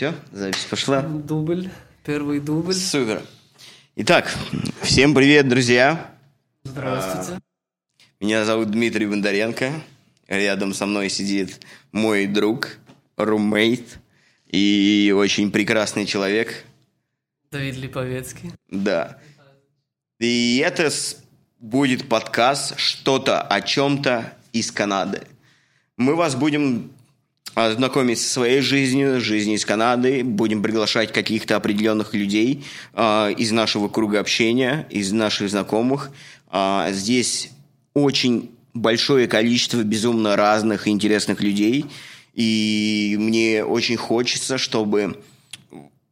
Все, запись пошла. Дубль, первый дубль. Супер. Итак, всем привет, друзья. Здравствуйте. Меня зовут Дмитрий Бондаренко. Рядом со мной сидит мой друг, румейт и очень прекрасный человек. Давид Липовецкий. Да. И это будет подкаст «Что-то о чем-то из Канады». Мы вас будем а, знакомить со своей жизнью, жизнью из Канады, будем приглашать каких-то определенных людей а, из нашего круга общения, из наших знакомых. А, здесь очень большое количество безумно разных и интересных людей, и мне очень хочется, чтобы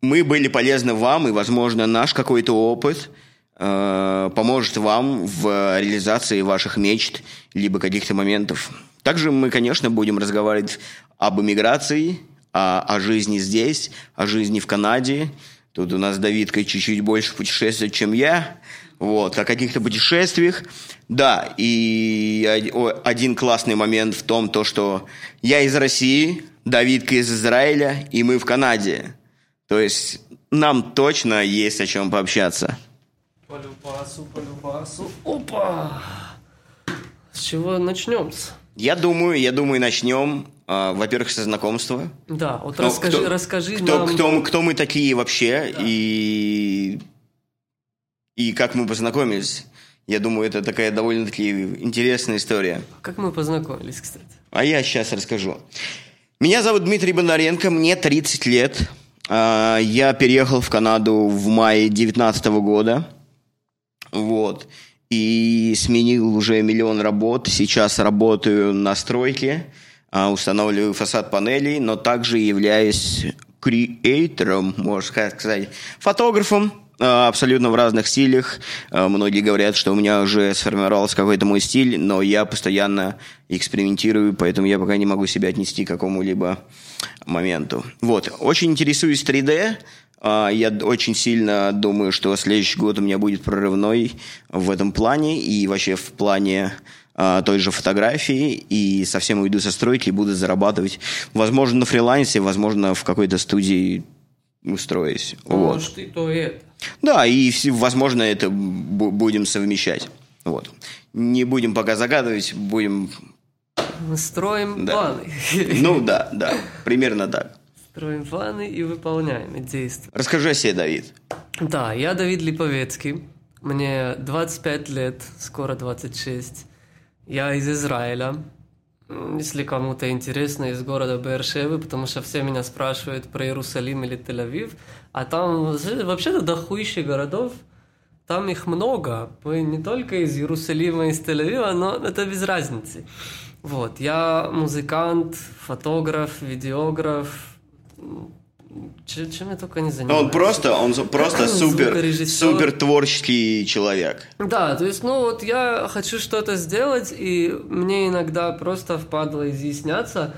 мы были полезны вам, и, возможно, наш какой-то опыт э, поможет вам в реализации ваших мечт, либо каких-то моментов. Также мы, конечно, будем разговаривать об эмиграции, о, о жизни здесь, о жизни в Канаде. Тут у нас Давидка чуть-чуть больше путешествует, чем я. Вот, о каких-то путешествиях. Да, и один классный момент в том, то, что я из России, Давидка из Израиля, и мы в Канаде. То есть нам точно есть о чем пообщаться. По любасу, по любасу. Опа! С чего начнем? Я думаю, я думаю, начнем, а, во-первых, со знакомства. Да, вот Ну, расскажи, кто- расскажи Кто, нам. кто, кто мы такие вообще и, и как мы познакомились. Я думаю, это такая довольно-таки интересная история. Как мы познакомились, кстати? А я сейчас расскажу. Меня зовут Дмитрий Бондаренко, мне 30 лет. А, Я переехал в Канаду в мае 2019 года. Вот. И сменил уже миллион работ. Сейчас работаю на стройке, а, устанавливаю фасад панелей, но также являюсь креатором, можно сказать, фотографом, а, абсолютно в разных стилях. А, Многие говорят, что у меня уже сформировался какой-то мой стиль, но я постоянно экспериментирую, поэтому я пока не могу себя отнести к какому-либо моменту. Вот. Очень интересуюсь 3D. А, Я очень сильно думаю, что следующий год у меня будет прорывной в этом плане и вообще в плане а, той же фотографии и совсем уйду со стройки и буду зарабатывать, возможно, на фрилансе, возможно, в какой-то студии устроюсь. Вот. Может, и то, и это. Да, и, возможно, это бу- будем совмещать. Вот. Не будем пока загадывать, будем... Мы строим Да. планы. Ну да, да, примерно так. Строим планы и выполняем, и действуем. Расскажи о себе, Давид. Да, я Давид Липовецкий. Мне 25 лет, скоро 26. Я из Израиля. Если кому-то интересно, из города Бершевы, потому что все меня спрашивают про Иерусалим или Тель-Авив. А там вообще- вообще-то дохуище городов. Там их много. Мы не только из Иерусалима, из Тель-Авива, но это без разницы. Вот, я музыкант, фотограф, видеограф. Ч- Чем я только не занимаюсь. Он просто, он просто супер, супер творческий человек. Да, то есть, ну вот я хочу что-то сделать, и мне иногда просто впадло изъясняться.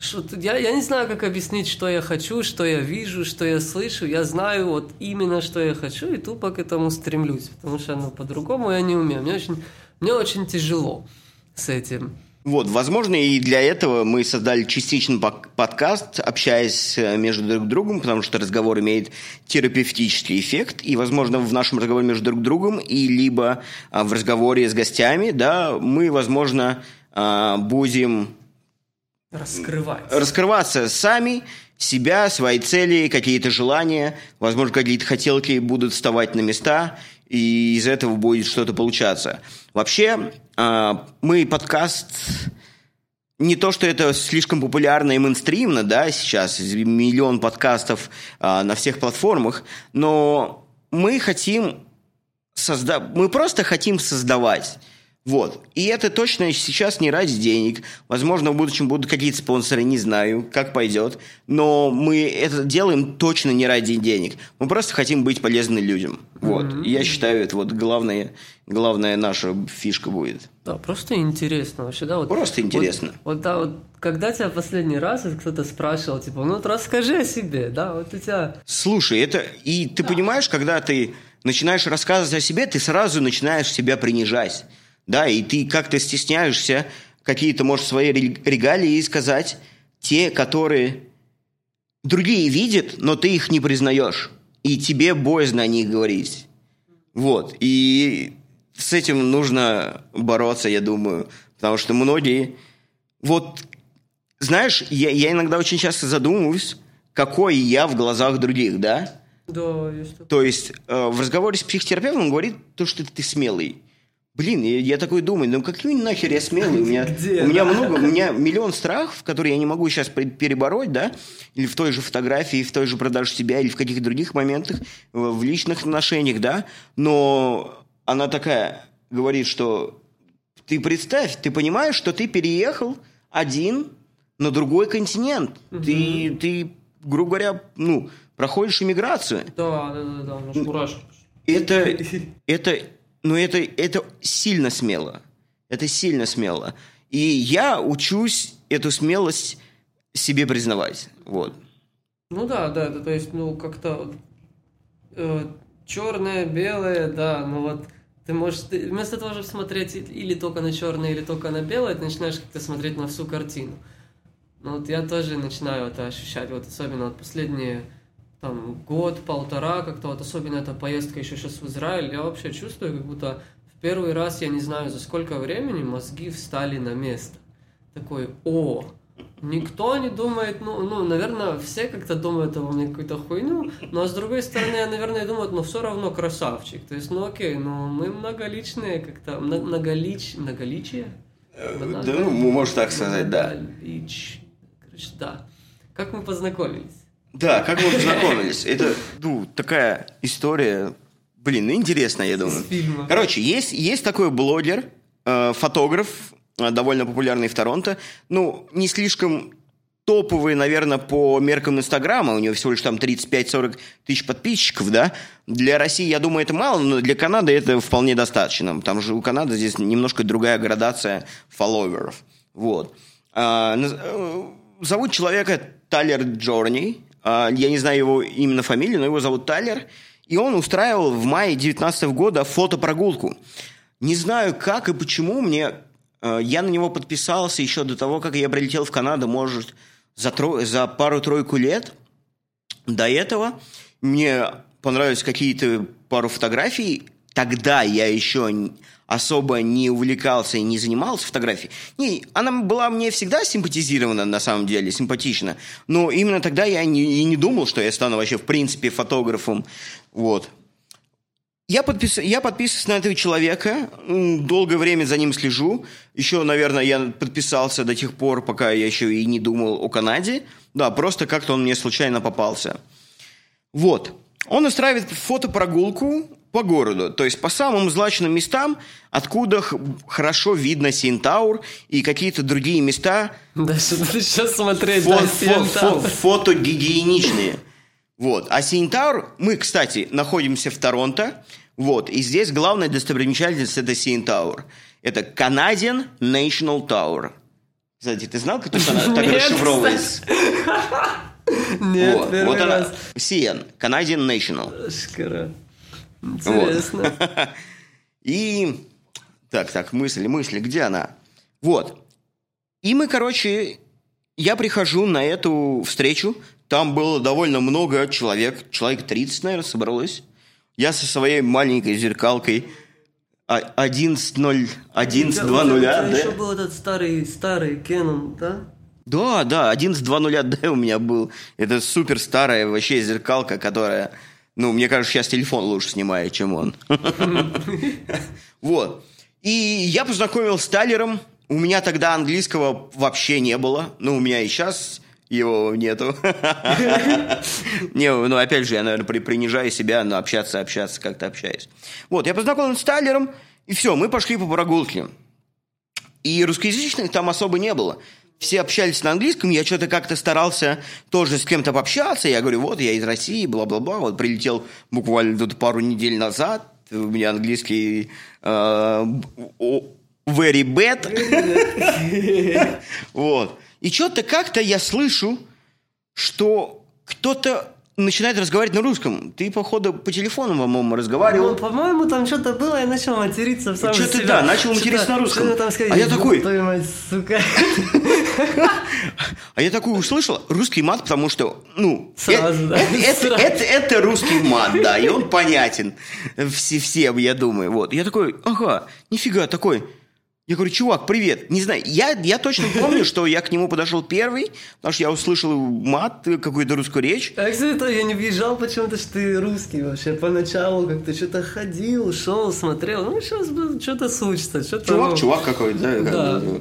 Что я, я не знаю, как объяснить, что я хочу, что я вижу, что я слышу. Я знаю вот именно, что я хочу, и тупо к этому стремлюсь. Потому что, ну, по-другому я не умею. Мне очень, мне очень тяжело с этим. Вот, возможно, и для этого мы создали частично подкаст, общаясь э, между друг другом, потому что разговор имеет терапевтический эффект, и, возможно, в нашем разговоре между друг другом и либо а, в разговоре с гостями, да, мы, возможно, а, будем Раскрывать. раскрываться сами, себя, свои цели, какие-то желания, возможно, какие-то хотелки будут вставать на места, и из этого будет что-то получаться. Вообще, а, мы подкаст не то, что это слишком популярно и мейнстримно, да, сейчас миллион подкастов а, на всех платформах, но мы хотим созда... мы просто хотим создавать. Вот. И это точно сейчас не ради денег. Возможно, в будущем будут какие-то спонсоры, не знаю, как пойдет. Но мы это делаем точно не ради денег. Мы просто хотим быть полезны людям. Вот. И я считаю, это вот главная, главная наша фишка будет. Да, просто интересно вообще, да? Вот, Просто интересно. Вот, вот, да, вот, когда тебя последний раз кто-то спрашивал, типа, ну вот расскажи о себе, да, вот у тебя... Слушай, это... И ты понимаешь, когда ты начинаешь рассказывать о себе, ты сразу начинаешь себя принижать. Да, и ты как-то стесняешься какие-то, может, свои ре- регалии сказать, те, которые другие видят, но ты их не признаешь. И тебе боязно о них говорить. Вот. И с этим нужно бороться, я думаю. Потому что многие... Вот, знаешь, я, я иногда очень часто задумываюсь, какой я в глазах других, да? Да, есть. То есть э, в разговоре с психотерапевтом он говорит то, что ты смелый. Блин, я, я такой думаю, ну какой нахер я смелый? У меня, Где, у меня да? много, у меня миллион страхов, которые я не могу сейчас перебороть, да? Или в той же фотографии, в той же продаже себя, или в каких-то других моментах, в личных отношениях, да? Но она такая говорит, что ты представь, ты понимаешь, что ты переехал один на другой континент. Ты, ты, грубо говоря, ну, проходишь иммиграцию. Да, да, да, да, у нас мурашки. Это, это, ну это, это сильно смело. Это сильно смело. И я учусь эту смелость себе признавать. Вот. Ну да, да, то есть, ну, как-то черное, белое, да, ну вот ты можешь, ты, вместо того, чтобы смотреть или только на черное, или только на белое, ты начинаешь как-то смотреть на всю картину. Ну вот я тоже начинаю это ощущать, вот особенно вот последние там год, полтора, как-то вот особенно эта поездка еще сейчас в Израиль, я вообще чувствую, как будто в первый раз, я не знаю за сколько времени, мозги встали на место. Такой, о, Никто не думает, ну, ну, наверное, все как-то думают обо мне какую-то хуйню, но с другой стороны, я, наверное, думаю, ну, все равно красавчик. То есть, ну, окей, ну, мы многоличные как-то, мно- многолич, многоличие? Да, ну, можно так сказать, да. Короче, да. Как мы познакомились? Да, как мы познакомились? Это, ну, такая история, блин, ну, интересная, я думаю. Из фильма. Короче, есть, есть такой блогер, э, фотограф, э, довольно популярный в Торонто. Ну, не слишком топовый, наверное, по меркам Инстаграма. У него всего лишь там 35-40 тысяч подписчиков, да. Для России, я думаю, это мало, но для Канады это вполне достаточно. Там же у Канады здесь немножко другая градация фолловеров. Вот. А, э, зовут человека Тайлер Джорни. А, я не знаю его именно фамилию, но его зовут Тайлер. И он устраивал в мае 2019 года фотопрогулку. Не знаю, как и почему мне... э, Я на него подписался еще до того, как я прилетел в Канаду, может, за, тро- за пару-тройку лет. До этого мне понравились какие-то пару фотографий. Тогда я еще особо не увлекался и не занимался фотографией. Не, она была мне всегда симпатизирована, на самом деле, симпатична. Но именно тогда я не, и не думал, что я стану вообще, в принципе, фотографом. Вот. Я, подпис... я подписываюсь на этого человека, долгое время за ним слежу. Еще, наверное, я подписался до тех пор, пока я еще и не думал о Канаде. Да, просто как-то он мне случайно попался. Вот. Он устраивает фотопрогулку по городу, то есть по самым злачным местам, откуда хорошо видно Синтаур и какие-то другие места, Да, сейчас смотреть, фо- да, фо- фо- фотогигиеничные. Вот. А Синтаур, мы, кстати, находимся в Торонто, вот, и здесь главная достопримечательность – это Синтаур. Это Canadian National Tower. Кстати, ты знал, как это так Нет, расшифровывается? Нет, Вот, первый вот она. раз. CN, Canadian National. Шкара. Интересно. И... Так, так, мысли, мысли, где она? Вот. И мы, короче, я прихожу на эту встречу, там было довольно много человек, человек 30, наверное, собралось. Я со своей маленькой зеркалкой а- 11.0, 11.2.0, да? Еще был этот старый, старый Canon, да? Да, да, 11.2.0D у меня был. Это супер старая вообще зеркалка, которая, ну, мне кажется, сейчас телефон лучше снимает, чем он. Вот. И я познакомился с Тайлером. У меня тогда английского вообще не было. Ну, у меня и сейчас его нету. Не, ну, опять же, я, наверное, при- принижаю себя, но общаться, общаться, как-то общаюсь. Вот, я познакомился с Тайлером, и все, мы пошли по прогулке. И русскоязычных там особо не было. Все общались на английском, я что-то как-то старался тоже с кем-то пообщаться. Я говорю, вот, я из России, бла-бла-бла. Вот прилетел буквально тут пару недель назад. У меня английский э, very bad. Вот. И что-то как-то я слышу, что кто-то начинает разговаривать на русском. Ты, походу, по телефону, по-моему, Ну, разговаривал. по-моему, там что-то было, я начал материться в самом Что-то да, начал материться на русском. А я «Ёб такой- твою мать, сука. А я такой услышал русский мат, потому что, ну, Сразу, э- да? это, Сразу. это- это русский мат, да, и он понятен все, всем, я думаю. Вот. Я такой, ага, нифига, такой. Я говорю, чувак, привет. Не знаю, я, я точно помню, что я к нему подошел первый, потому что я услышал мат, какую-то русскую речь. А, кстати, я не въезжал почему-то, что ты русский вообще. Поначалу как-то что-то ходил, шел, смотрел. Ну, сейчас что-то случится. Что-то, Чувак, ну, чувак какой-то, да? как Да. бы,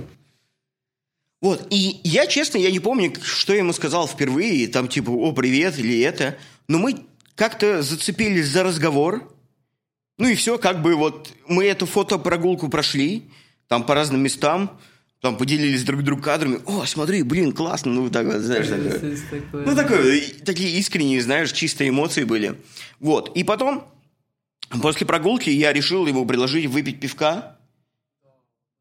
Вот, и я, честно, я не помню, что я ему сказал впервые, там, типа, о, привет, или это, но мы как-то зацепились за разговор, ну и все, как бы вот, мы эту фотопрогулку прошли, там по разным местам, там поделились друг друг кадрами, о, смотри, блин, классно, ну, так вот, знаешь, такое. такое. Ну, такое, такие искренние, знаешь, чистые эмоции были. Вот. И потом, после прогулки, я решил ему предложить выпить пивка.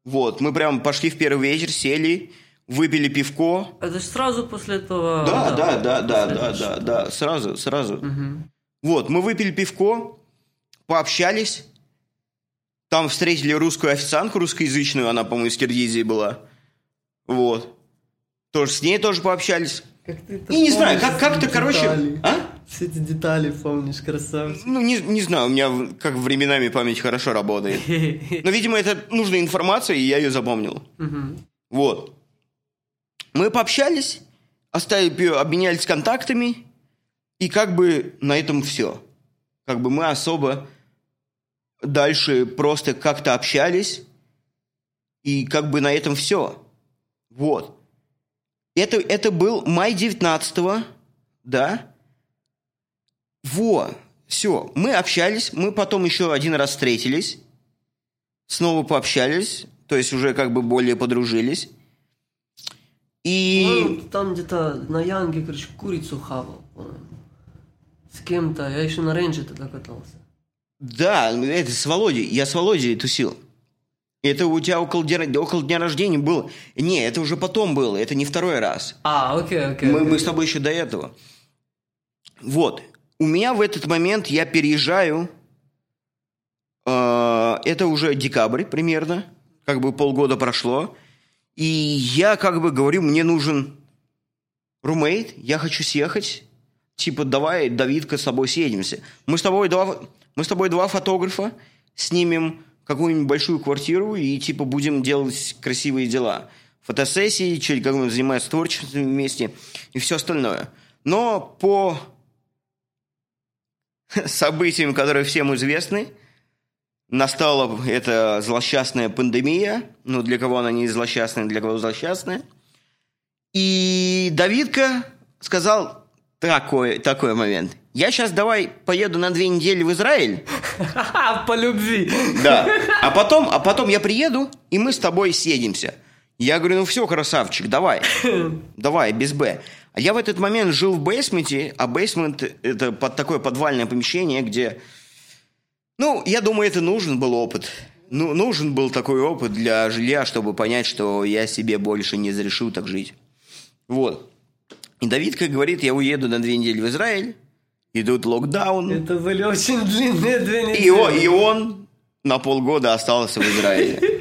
Вот. Мы прям пошли в первый вечер, сели, выпили пивко. Это же сразу после этого... Да, да, да, да, да, да, да, сразу, сразу. Мгм. Вот, мы выпили пивко, пообщались. Там встретили русскую официантку русскоязычную, она, по-моему, из Киргизии была. Вот. Тоже с ней тоже пообщались. Как ты это И не знаю, как- как-то, короче, а? Все эти детали помнишь, красавчик. Ну, не, не знаю, у меня как временами память хорошо работает. Но, видимо, это нужная информация, и я ее запомнил. Мгм. Вот. Мы пообщались, оставили, обменялись контактами, и как бы на этом все. Как бы мы особо дальше просто как-то общались, и как бы на этом все. Вот. Это, это был май 19 да? Во, все, мы общались, мы потом еще один раз встретились, снова пообщались, то есть уже как бы более подружились. И... Ну, там где-то на Янге, короче, курицу хавал, по-моему. С кем-то. Я еще на рейнже тогда катался. Да, это с Володей. Я с Володей тусил. Это у тебя около дня, около дня рождения было. Не, это уже потом было, это не второй раз. А, окей, окей. Мы, окей. мы с тобой еще до этого. Вот. У меня в этот момент я переезжаю. э, это уже декабрь примерно. Как бы полгода прошло. И я как бы говорю, мне нужен румейт, я хочу съехать. Типа, давай, Давидка, с тобой съедемся. Мы с тобой два, мы с тобой два фотографа, снимем какую-нибудь большую квартиру и типа будем делать красивые дела. Фотосессии, что как мы занимаемся творчеством вместе и все остальное. Но по событиям, которые всем известны, настала эта злосчастная пандемия. Ну, для кого она не злосчастная, для кого злосчастная. И Давидка сказал такой, такой момент. Я сейчас давай поеду на две недели в Израиль. По любви. Да. А потом, а потом я приеду, и мы с тобой съедемся. Я говорю, ну все, красавчик, давай. Давай, без Б. А я в этот момент жил в бейсменте, а бейсмент – это под такое подвальное помещение, где... Ну, я думаю, это нужен был опыт. Ну, нужен был такой опыт для жилья, чтобы понять, что я себе больше не разрешу так жить. Вот. И Давид, как говорит, я уеду на две недели в Израиль, идут локдаун. Это были очень длинные две недели. И он, и он на полгода остался в Израиле.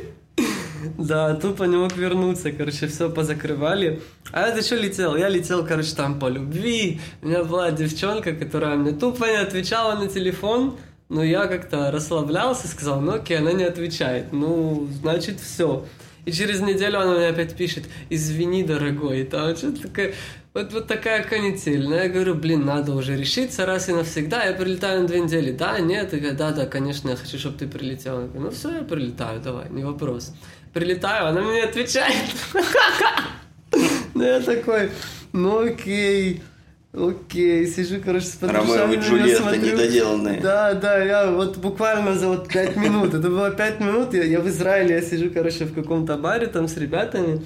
Да, тупо не мог вернуться, короче, все позакрывали. А я что летел? Я летел, короче, там по любви. У меня была девчонка, которая мне тупо не отвечала на телефон, но я как-то расслаблялся, сказал, ну окей, она не отвечает. Ну, значит, все. И через неделю она мне опять пишет, извини, дорогой, там что-то такое... Вот, вот такая канитель. Но я говорю, блин, надо уже решиться раз и навсегда. Я прилетаю на две недели. Да, нет? Я говорю, да, да, конечно, я хочу, чтобы ты прилетел. Я говорю, ну все, я прилетаю, давай, не вопрос. Прилетаю, она мне отвечает. Ну я такой, ну окей, окей, сижу, короче, с подружками, Ромео и Джульетта недоделанные. Да, да, я вот буквально за вот пять минут, это было пять минут, я, я в Израиле, я сижу, короче, в каком-то баре там с ребятами,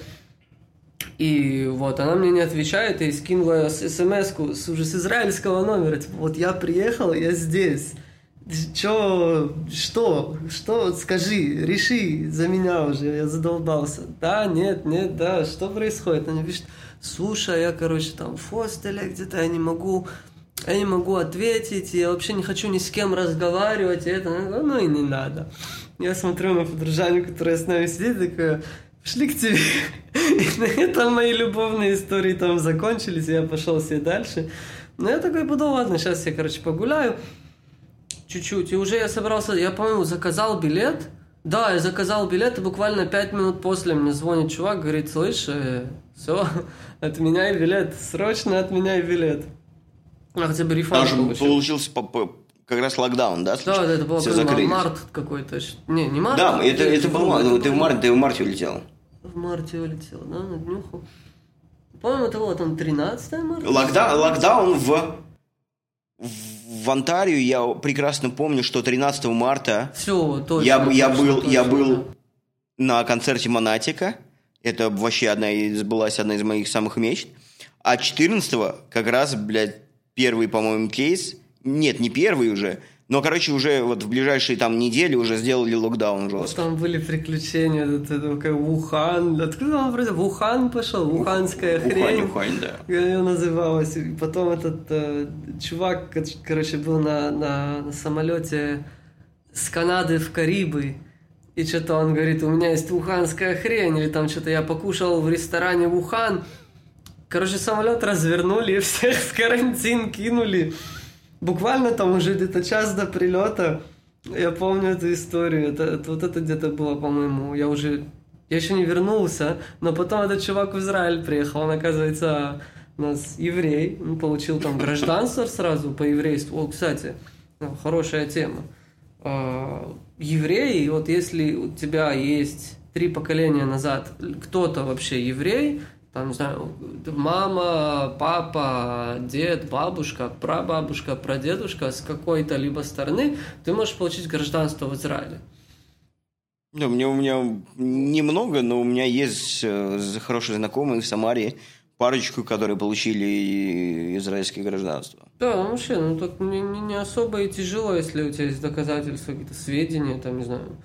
и вот, она мне не отвечает и скинула смс уже с израильского номера. Типа, вот я приехал, я здесь. Чё, что, что, скажи, реши за меня уже, я задолбался. Да, нет, нет, да, что происходит? Она пишет, слушай, я, короче, там в хостеле где-то, я не могу я не могу ответить, я вообще не хочу ни с кем разговаривать, и это, ну и не надо. Я смотрю на подружанию, которая с нами сидит, такая, шли к тебе. И на этом мои любовные истории там закончились, и я пошел себе дальше. Но я такой подумал, ладно, сейчас я, короче, погуляю чуть-чуть. И уже я собрался, я, по-моему, заказал билет. Да, я заказал билет, и буквально пять минут после мне звонит чувак, говорит, слышь, э, все, отменяй билет, срочно отменяй билет. А хотя бы рефанд Там же получился по- по- как раз локдаун, да? Да, это было Все закрылись. март какой-то. Не, не март. Да, а это, это февраль, было, ну, ты в марте, ты в марте улетел. В марте улетел, да, на днюху. По-моему, это было там 13 марта. Локда- локдаун в, в, Онтарию, я прекрасно помню, что 13 марта Все, точно. я, я точно, был, я точно, был да. на концерте Монатика. Это вообще одна из, сбылась одна из моих самых мечт. А 14 как раз, блядь, первый, по-моему, кейс. Нет, не первый уже. Но, короче, уже вот в ближайшие там недели уже сделали локдаун жестко. Там были приключения, это, это, такой Вухан. Откуда он вроде? Вухан пошел, вуханская хрень. Ухань, ухань, да. Как ее называлась. И потом этот э, чувак, кор- короче, был на, на, на самолете с Канады в Карибы. И что-то он говорит, у меня есть вуханская хрень, или там что-то я покушал в ресторане Вухан. Короче, самолет развернули всех в карантин кинули. Буквально там уже где-то час до прилета. Я помню эту историю. Это, это- вот это где-то было, по-моему, я уже... Я еще не вернулся, но потом этот чувак в Израиль приехал. Он, оказывается, у нас еврей. Он получил там гражданство сразу по еврейству. О, кстати, хорошая тема. А, Евреи, вот если у тебя есть три поколения назад кто-то вообще еврей, там, не знаю, мама, папа, дед, бабушка, прабабушка, прадедушка с какой-то либо стороны, ты можешь получить гражданство в Израиле. Да, у меня, у меня немного, но у меня есть э, хорошие знакомые в Самаре, парочку, которые получили израильское гражданство. Да, ну вообще, ну так не, не, не особо и тяжело, если у тебя есть доказательства, какие-то сведения, там, не знаю,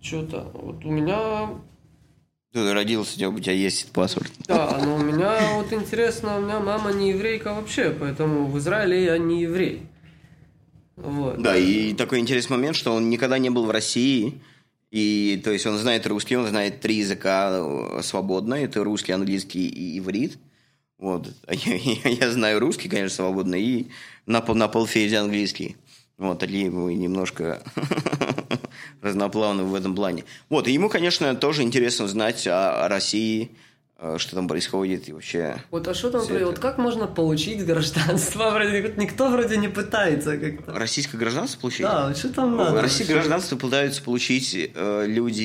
что-то. Вот у меня Ты родился, у тебя есть паспорт. Да, но у меня вот интересно, у меня мама не еврейка вообще, поэтому в Израиле я не еврей. Вот. Да, и такой интересный момент, что он никогда не был в России, и то есть он знает русский, он знает три языка э, свободно, это русский, английский и иврит. Вот. Я, я- знаю русский, конечно, свободно, и на, пол- на полфезе английский. Вот, мы немножко разноплавны в этом плане. Вот, и ему, конечно, тоже интересно знать о, о России, э, что там происходит и вообще... Вот а что там, про- вот как можно получить гражданство? Вроде никто вроде не пытается как-то. Российское гражданство получить? Да, что там надо? России вообще? гражданство пытаются получить э, люди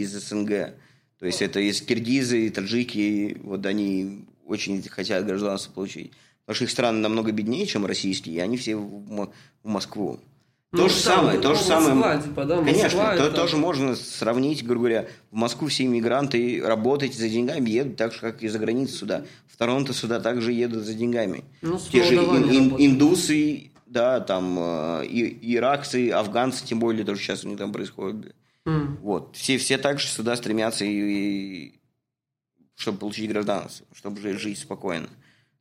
из СНГ. То есть это из киргизы, таджики, вот они очень хотят гражданство получить. Потому что их страны намного беднее, чем российские, и они все в, в Москву. Ну, То же да, самое, то же Москва, самое. типа, да, Конечно, Москва то это- тоже можно сравнить, грубо говоря, в Москву все иммигранты работать за деньгами едут так же, как и за границу сюда. В Торонто сюда также едут за деньгами. Ну, Те же ин- ин- работают. индусы, да, там э, и- иракцы, афганцы, тем более тоже сейчас у них там происходит. М. Вот. Все, все также сюда стремятся, и, и- чтобы получить гражданство, чтобы жить спокойно.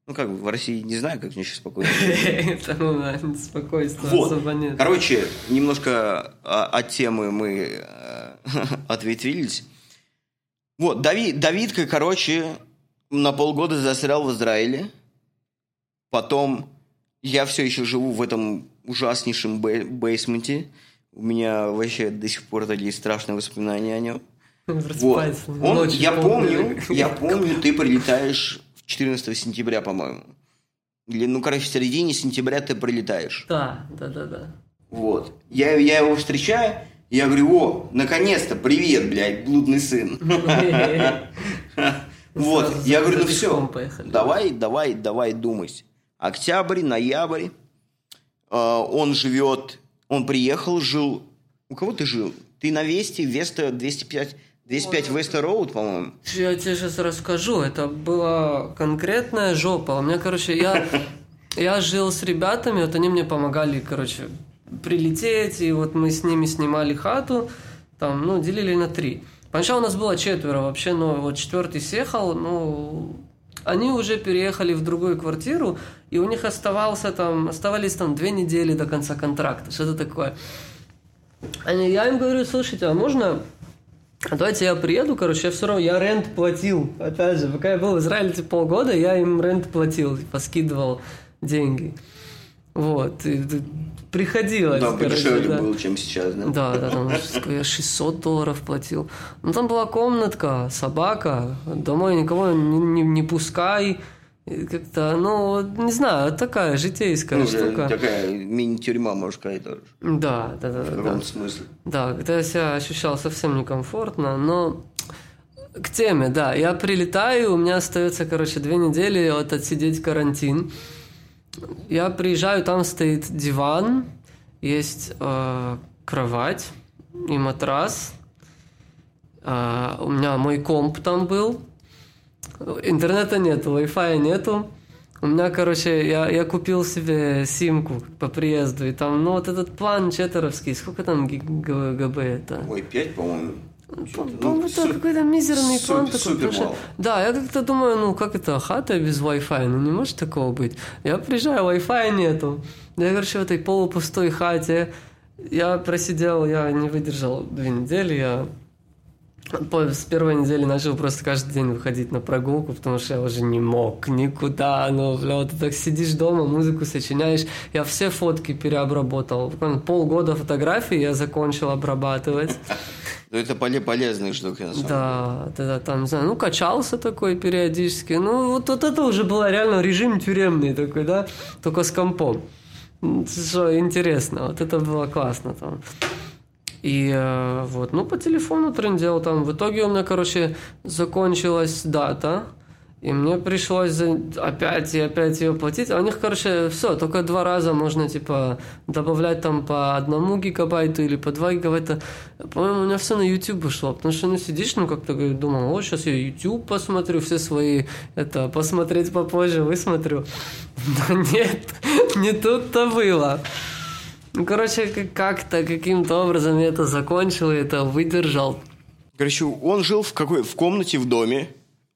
Ну, как бы в России не знаю, как мне сейчас спокойно. Это, ну, спокойствия особо нет. Короче, немножко а, от темы мы э, ответвились. Вот, Давид, Давидка, короче, на полгода застрял в Израиле. Потом я все еще живу в этом ужаснейшем бей- бейсменте. У меня вообще до сих пор такие страшные воспоминания о нем. Вот. Он, я помню, я помню, ты прилетаешь 14 сентября, по-моему. Или, ну, короче, в середине сентября ты прилетаешь. Да, да, да, да. Вот. Я, я его встречаю, я говорю, о, наконец-то, привет, блядь, блудный сын. Вот, я говорю, ну все, давай, давай, давай думать. Октябрь, ноябрь, э, он живет, он приехал, жил, у кого ты жил? Ты на Весте, Веста 205, 205 Веста Роуд, по-моему. Я тебе сейчас расскажу. Это была конкретная жопа. У меня, короче, я, я жил с ребятами, вот они мне помогали, короче, прилететь, и вот мы с ними снимали хату, там, ну, делили на три. Поначалу у нас было четверо вообще, но вот четвертый съехал, ну, они уже переехали в другую квартиру, и у них оставался там, оставались там две недели до конца контракта, что-то такое. Они, я им говорю, слушайте, а можно а давайте я приеду, короче, я все равно, я рент платил. Опять же, пока я был в Израиле типа, полгода, я им рент платил, типа, скидывал деньги. Вот, и, приходилось. Да, короче, дешевле да. было, чем сейчас, да? Да, да, там я 600 долларов платил. Ну, там была комнатка, собака, домой никого не, не, не пускай, как-то, ну, не знаю, такая житейская ну, штука. Такая мини-тюрьма, можно сказать. Да, да, да. В каком-то да. смысле. Да, когда я себя ощущал совсем некомфортно, но к теме, да. Я прилетаю, у меня остается, короче, две недели вот отсидеть карантин. Я приезжаю, там стоит диван, есть э, кровать и матрас. Э, у меня мой комп там был, Интернета нету, Wi-Fi нету. У меня, короче, я, я купил себе симку по приезду, и там, ну, вот этот план четеровский, сколько там ГБ это? Ой, 5, по-моему. По-моему, ну, это какой-то мизерный супер, план такой. Супер что, да, я как-то думаю, ну, как это, хата без Wi-Fi? Ну, не может такого быть. Я приезжаю, Wi-Fi нету. Я, короче, в этой полупустой хате, я просидел, я не выдержал две недели, я с первой недели начал просто каждый день выходить на прогулку, потому что я уже не мог никуда. Ну, бля, вот ты так сидишь дома, музыку сочиняешь. Я все фотки переобработал. Полгода фотографий я закончил обрабатывать. Ну, это полезные штуки, на самом да, деле. Да, да, там, не знаю, ну, качался такой периодически. Ну, вот, вот это уже было реально режим тюремный такой, да, только с компом. Что интересно, вот это было классно там. И э, вот, ну, по телефону трендел там. В итоге у меня, короче, закончилась дата. И мне пришлось опять и опять ее платить. А у них, короче, все, только два раза можно, типа, добавлять там по одному гигабайту или по два гигабайта. По-моему, у меня все на YouTube шло, потому что, ну, сидишь, ну, как-то думал, вот, сейчас я YouTube посмотрю, все свои, это, посмотреть попозже высмотрю. Но нет, не тут-то было. Ну, короче, как-то, каким-то образом я это закончил, и это выдержал. Короче, он жил в какой? В комнате в доме,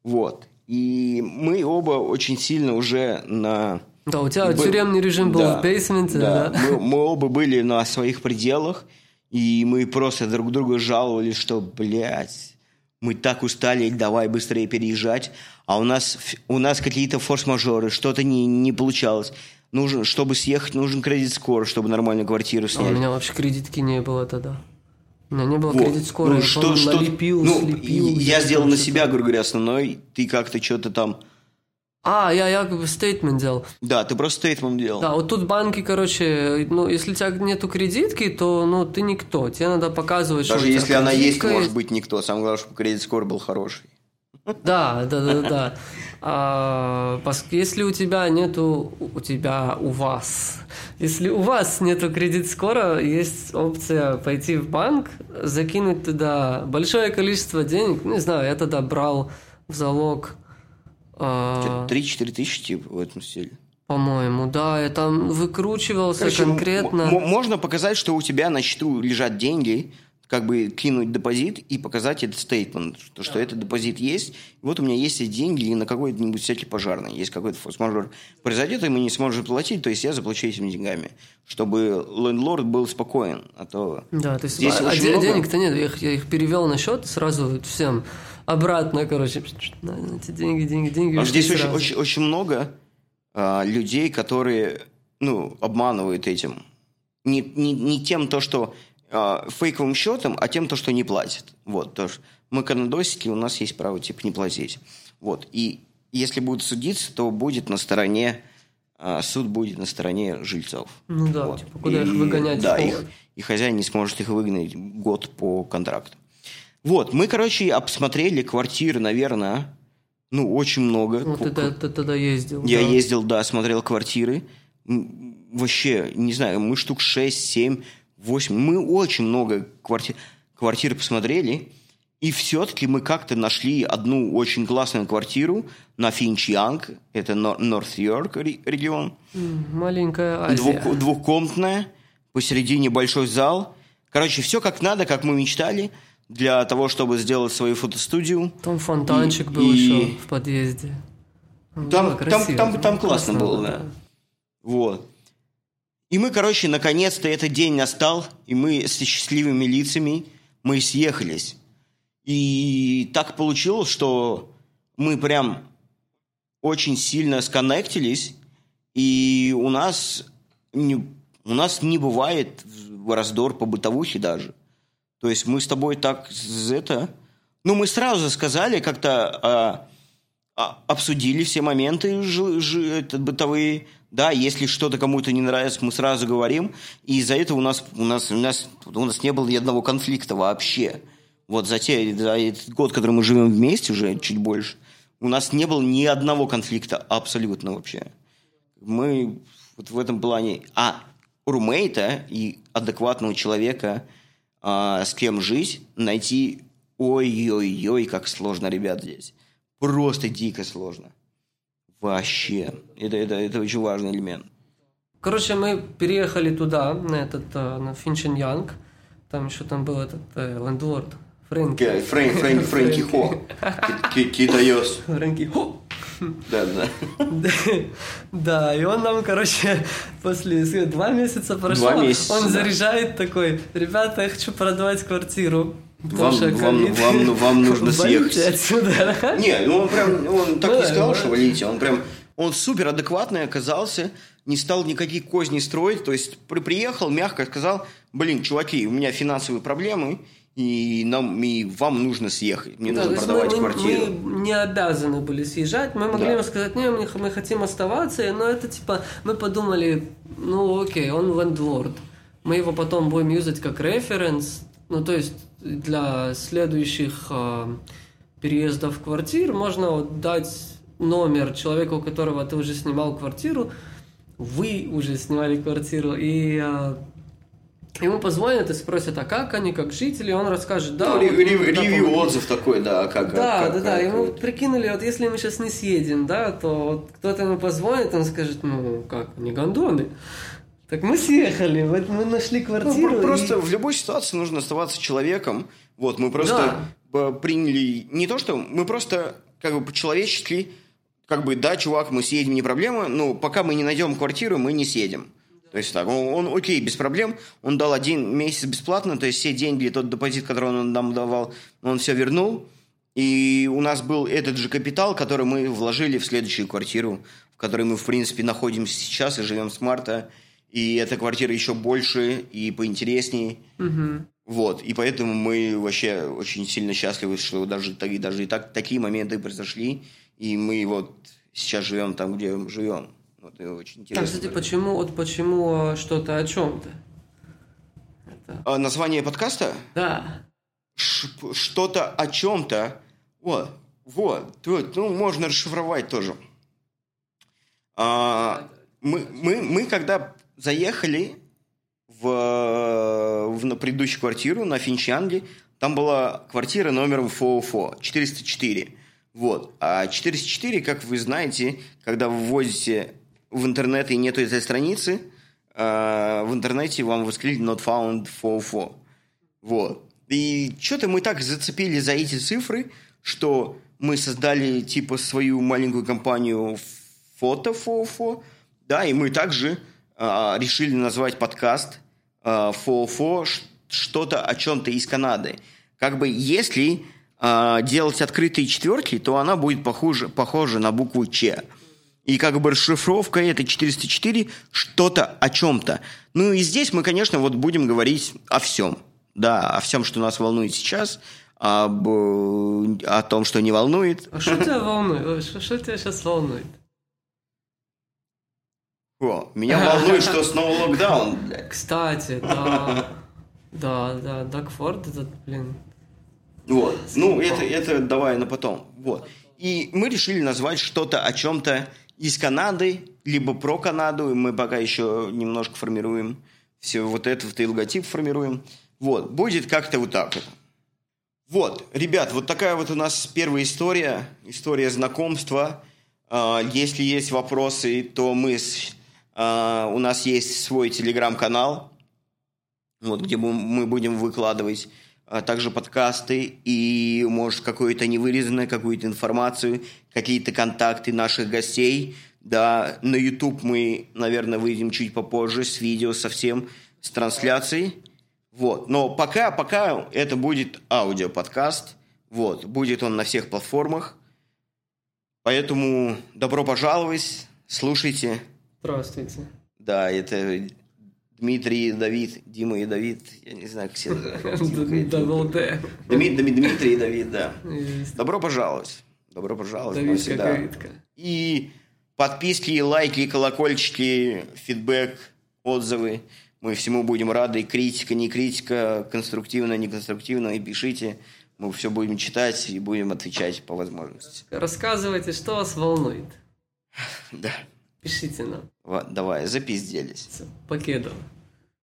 вот. И мы оба очень сильно уже на... Да, у тебя Был... тюремный режим был да, в бейсменте, да. да. Мы, мы оба были на своих пределах, и мы просто друг другу жаловались, что, блядь, мы так устали, давай быстрее переезжать, а у нас, у нас какие-то форс-мажоры, что-то не, не получалось нужен, чтобы съехать, нужен кредит скоро, чтобы нормальную квартиру снять. А у меня вообще кредитки не было тогда. У меня не было вот. кредит скоро. Ну, я что, помню, что, налепил, ну, слепил. Я сделал на себя, грубо говоря, основной. Ты как-то что-то там... А, я, я как бы стейтмент делал. Да, ты просто стейтмент делал. Да, вот тут банки, короче, ну, если у тебя нету кредитки, то, ну, ты никто. Тебе надо показывать, Даже что если она есть, может быть никто. Самое главное, чтобы кредит скоро был хороший. Да, да, да, да. А, если у тебя нету, у тебя, у вас, если у вас нету кредит скоро, есть опция пойти в банк, закинуть туда большое количество денег. Не знаю, я тогда брал в залог... 3-4 а, тысячи, типа, в этом стиле. По-моему, да, я там выкручивался Короче, конкретно. Можно показать, что у тебя на счету лежат деньги, как бы кинуть депозит и показать этот стейтмент, что, что этот депозит есть. Вот у меня есть эти деньги и на какой-нибудь всякий пожарный. Есть какой-то форс-мажор произойдет, и мы не сможем платить, то есть я заплачу этими деньгами. Чтобы лендлорд был спокоен. А то да, то есть здесь а, а много... денег-то нет. Я их, я их перевел на счет сразу всем обратно, короче. Эти деньги, деньги, деньги. А здесь очень, очень, очень много а, людей, которые ну, обманывают этим. Не, не, не тем то, что э, фейковым счетом, а тем, то, что не платит. Вот, то, что мы канадосики, у нас есть право, типа, не платить. Вот, и если будут судиться, то будет на стороне, э, суд будет на стороне жильцов. Ну да, вот. типа, куда и, их выгонять? Да, их, и хозяин не сможет их выгнать год по контракту. Вот, мы, короче, обсмотрели квартиры, наверное, ну, очень много. Ну, ты, ты, ты тогда ездил. Я да. ездил, да, смотрел квартиры. Вообще, не знаю, мы штук 6-7 8. Мы очень много квартир, квартир посмотрели, и все-таки мы как-то нашли одну очень классную квартиру на Финчьянг, это Норт-Йорк регион. Маленькая Азия. Двух, двухкомнатная, посередине большой зал. Короче, все как надо, как мы мечтали, для того, чтобы сделать свою фотостудию. Там фонтанчик и, был и... еще в подъезде. Там, Было там, красиво, там, там было классно было, да. Вот. И мы, короче, наконец-то этот день настал, и мы с счастливыми лицами мы съехались. И так получилось, что мы прям очень сильно сконнектились, и у нас не, у нас не бывает раздор по бытовухе даже. То есть мы с тобой так это... Ну, мы сразу сказали, как-то а, а, обсудили все моменты жи- жи- это, бытовые. Да, если что-то кому-то не нравится, мы сразу говорим. И из-за этого у нас, у нас, у нас, у нас не было ни одного конфликта вообще. Вот за, те, за этот год, который мы живем вместе уже, чуть больше, у нас не было ни одного конфликта абсолютно вообще. Мы вот в этом плане... А румейта и адекватного человека, а, с кем жить, найти ой-ой-ой, как сложно, ребят, здесь. Просто дико сложно. Вообще. Это, это, это очень важный элемент. Короче, мы переехали туда, на этот, э, на Финчен Янг. Там еще там был этот э, лендлорд. Фрэнки. Фрэнк, Фрэнк, Фрэнки Хо. Китайос. Фрэнки. Хо! Да, да. Да, и он нам, короче, после два месяца прошло, Два месяца, он да. заряжает такой, ребята, я хочу продавать квартиру. Потому Вам- вам- вам- вам нужно съехать. отсюда. Не, ну он прям, он так Ну не да, сказал, ну что да. валите. Он прям, он супер адекватный оказался, не стал никаких козней строить. То есть при, приехал, мягко сказал, блин, чуваки, у меня финансовые проблемы, и нам, и вам нужно съехать. Мне Да, нужно продавать мы, квартиру. мы не обязаны были съезжать. Мы могли Да. ему сказать, не, мы, мы хотим оставаться, но это типа, мы подумали, ну окей, он лендлорд. Мы его потом будем юзать как референс, ну то есть для следующих а, переездов в квартир можно вот дать номер человека, у которого ты уже снимал квартиру, вы уже снимали квартиру, и а, ему позвонят и спросят, а как они, как жители, он расскажет, да, Ну, вот рев- ревью, помогли». отзыв такой, да, как... Да, как- да, да. как- Ему как- прикинули, вот если мы сейчас не съедем, да, то вот кто-то ему позвонит, он скажет, ну как, не гондоны. Так мы съехали, вот мы нашли Ну, квартиру. и- просто в любой ситуации нужно оставаться человеком. Вот, мы просто э, приняли не то, что мы просто как бы по-человечески, как бы, да, чувак, мы съедем, не проблема, но пока мы не найдем квартиру, мы не съедем. То есть так, он, он, окей, без проблем, он дал один месяц бесплатно, то есть все деньги, тот депозит, который он нам давал, он все вернул, и у нас был этот же капитал, который мы вложили в следующую квартиру, в которой мы, в принципе, находимся сейчас и живем с марта, и эта квартира еще больше и поинтереснее. Мгм. Вот, и поэтому мы вообще очень сильно счастливы, что даже, даже и так, такие моменты произошли, и мы вот сейчас живем там, где живем. Вот, и очень А, интересно. кстати, почему, вот почему а, что-то о чем-то? Это... А название подкаста? Да. Что-то о чем-то. Вот, вот, вот, ну, можно расшифровать тоже. А, мы, мы, мы когда заехали в, в на предыдущую квартиру на Финчанге, там была квартира номером ФОФО, 404. Вот. А 404, как вы знаете, когда вы вводите в интернет и нету этой страницы, э, в интернете вам выскочит not found ФОФО. Вот. И что-то мы так зацепили за эти цифры, что мы создали типа свою маленькую компанию фото ФОФО, да, и мы также решили назвать подкаст а, ФОФО что-то о чем-то из Канады. Как бы если а, делать открытые четверки, то она будет похожа, похожа на букву Ч. И как бы расшифровка это 404 что-то о чем-то. Ну и здесь мы, конечно, вот будем говорить о всем. Да, о всем, что нас волнует сейчас, об, э, о том, что не волнует. А что тебя волнует? Что, что тебя сейчас волнует? О, меня волнует, что снова локдаун, блядь. Кстати, да. Да, да, Дагфорд этот, блин. Вот. Ну, это, это давай на потом. Вот. И мы решили назвать что-то о чем-то из Канады, либо про Канаду. И мы пока еще немножко формируем все вот это, вот и логотип формируем. Вот. Будет как-то вот так вот. Вот, ребят, вот такая вот у нас первая история, история знакомства. А, Если есть вопросы, то мы с- а, у нас есть свой телеграм-канал, вот, где мы будем выкладывать а также подкасты и, может, какое-то невырезанное, какую-то информацию, какие-то контакты наших гостей. Да, на YouTube мы, наверное, выйдем чуть попозже с видео совсем, с трансляцией. Вот. Но пока, пока это будет аудиоподкаст. Вот. Будет он на всех платформах. Поэтому добро пожаловать, слушайте. Здравствуйте. Да, это Дмитрий Давид, Дима и Давид, я не знаю, как все. Дмитрий и Давид, да. Добро пожаловать. Добро пожаловать. Давидка, всегда. Давидка. И подписки, лайки, колокольчики, фидбэк, отзывы. Мы всему будем рады. Критика, не критика, конструктивно, не конструктивно. И пишите. Мы все будем читать и будем отвечать по возможности. Рассказывайте, что вас волнует. Да. Пишите нам. Ва- Давай, запизделись. Всё, Покедов.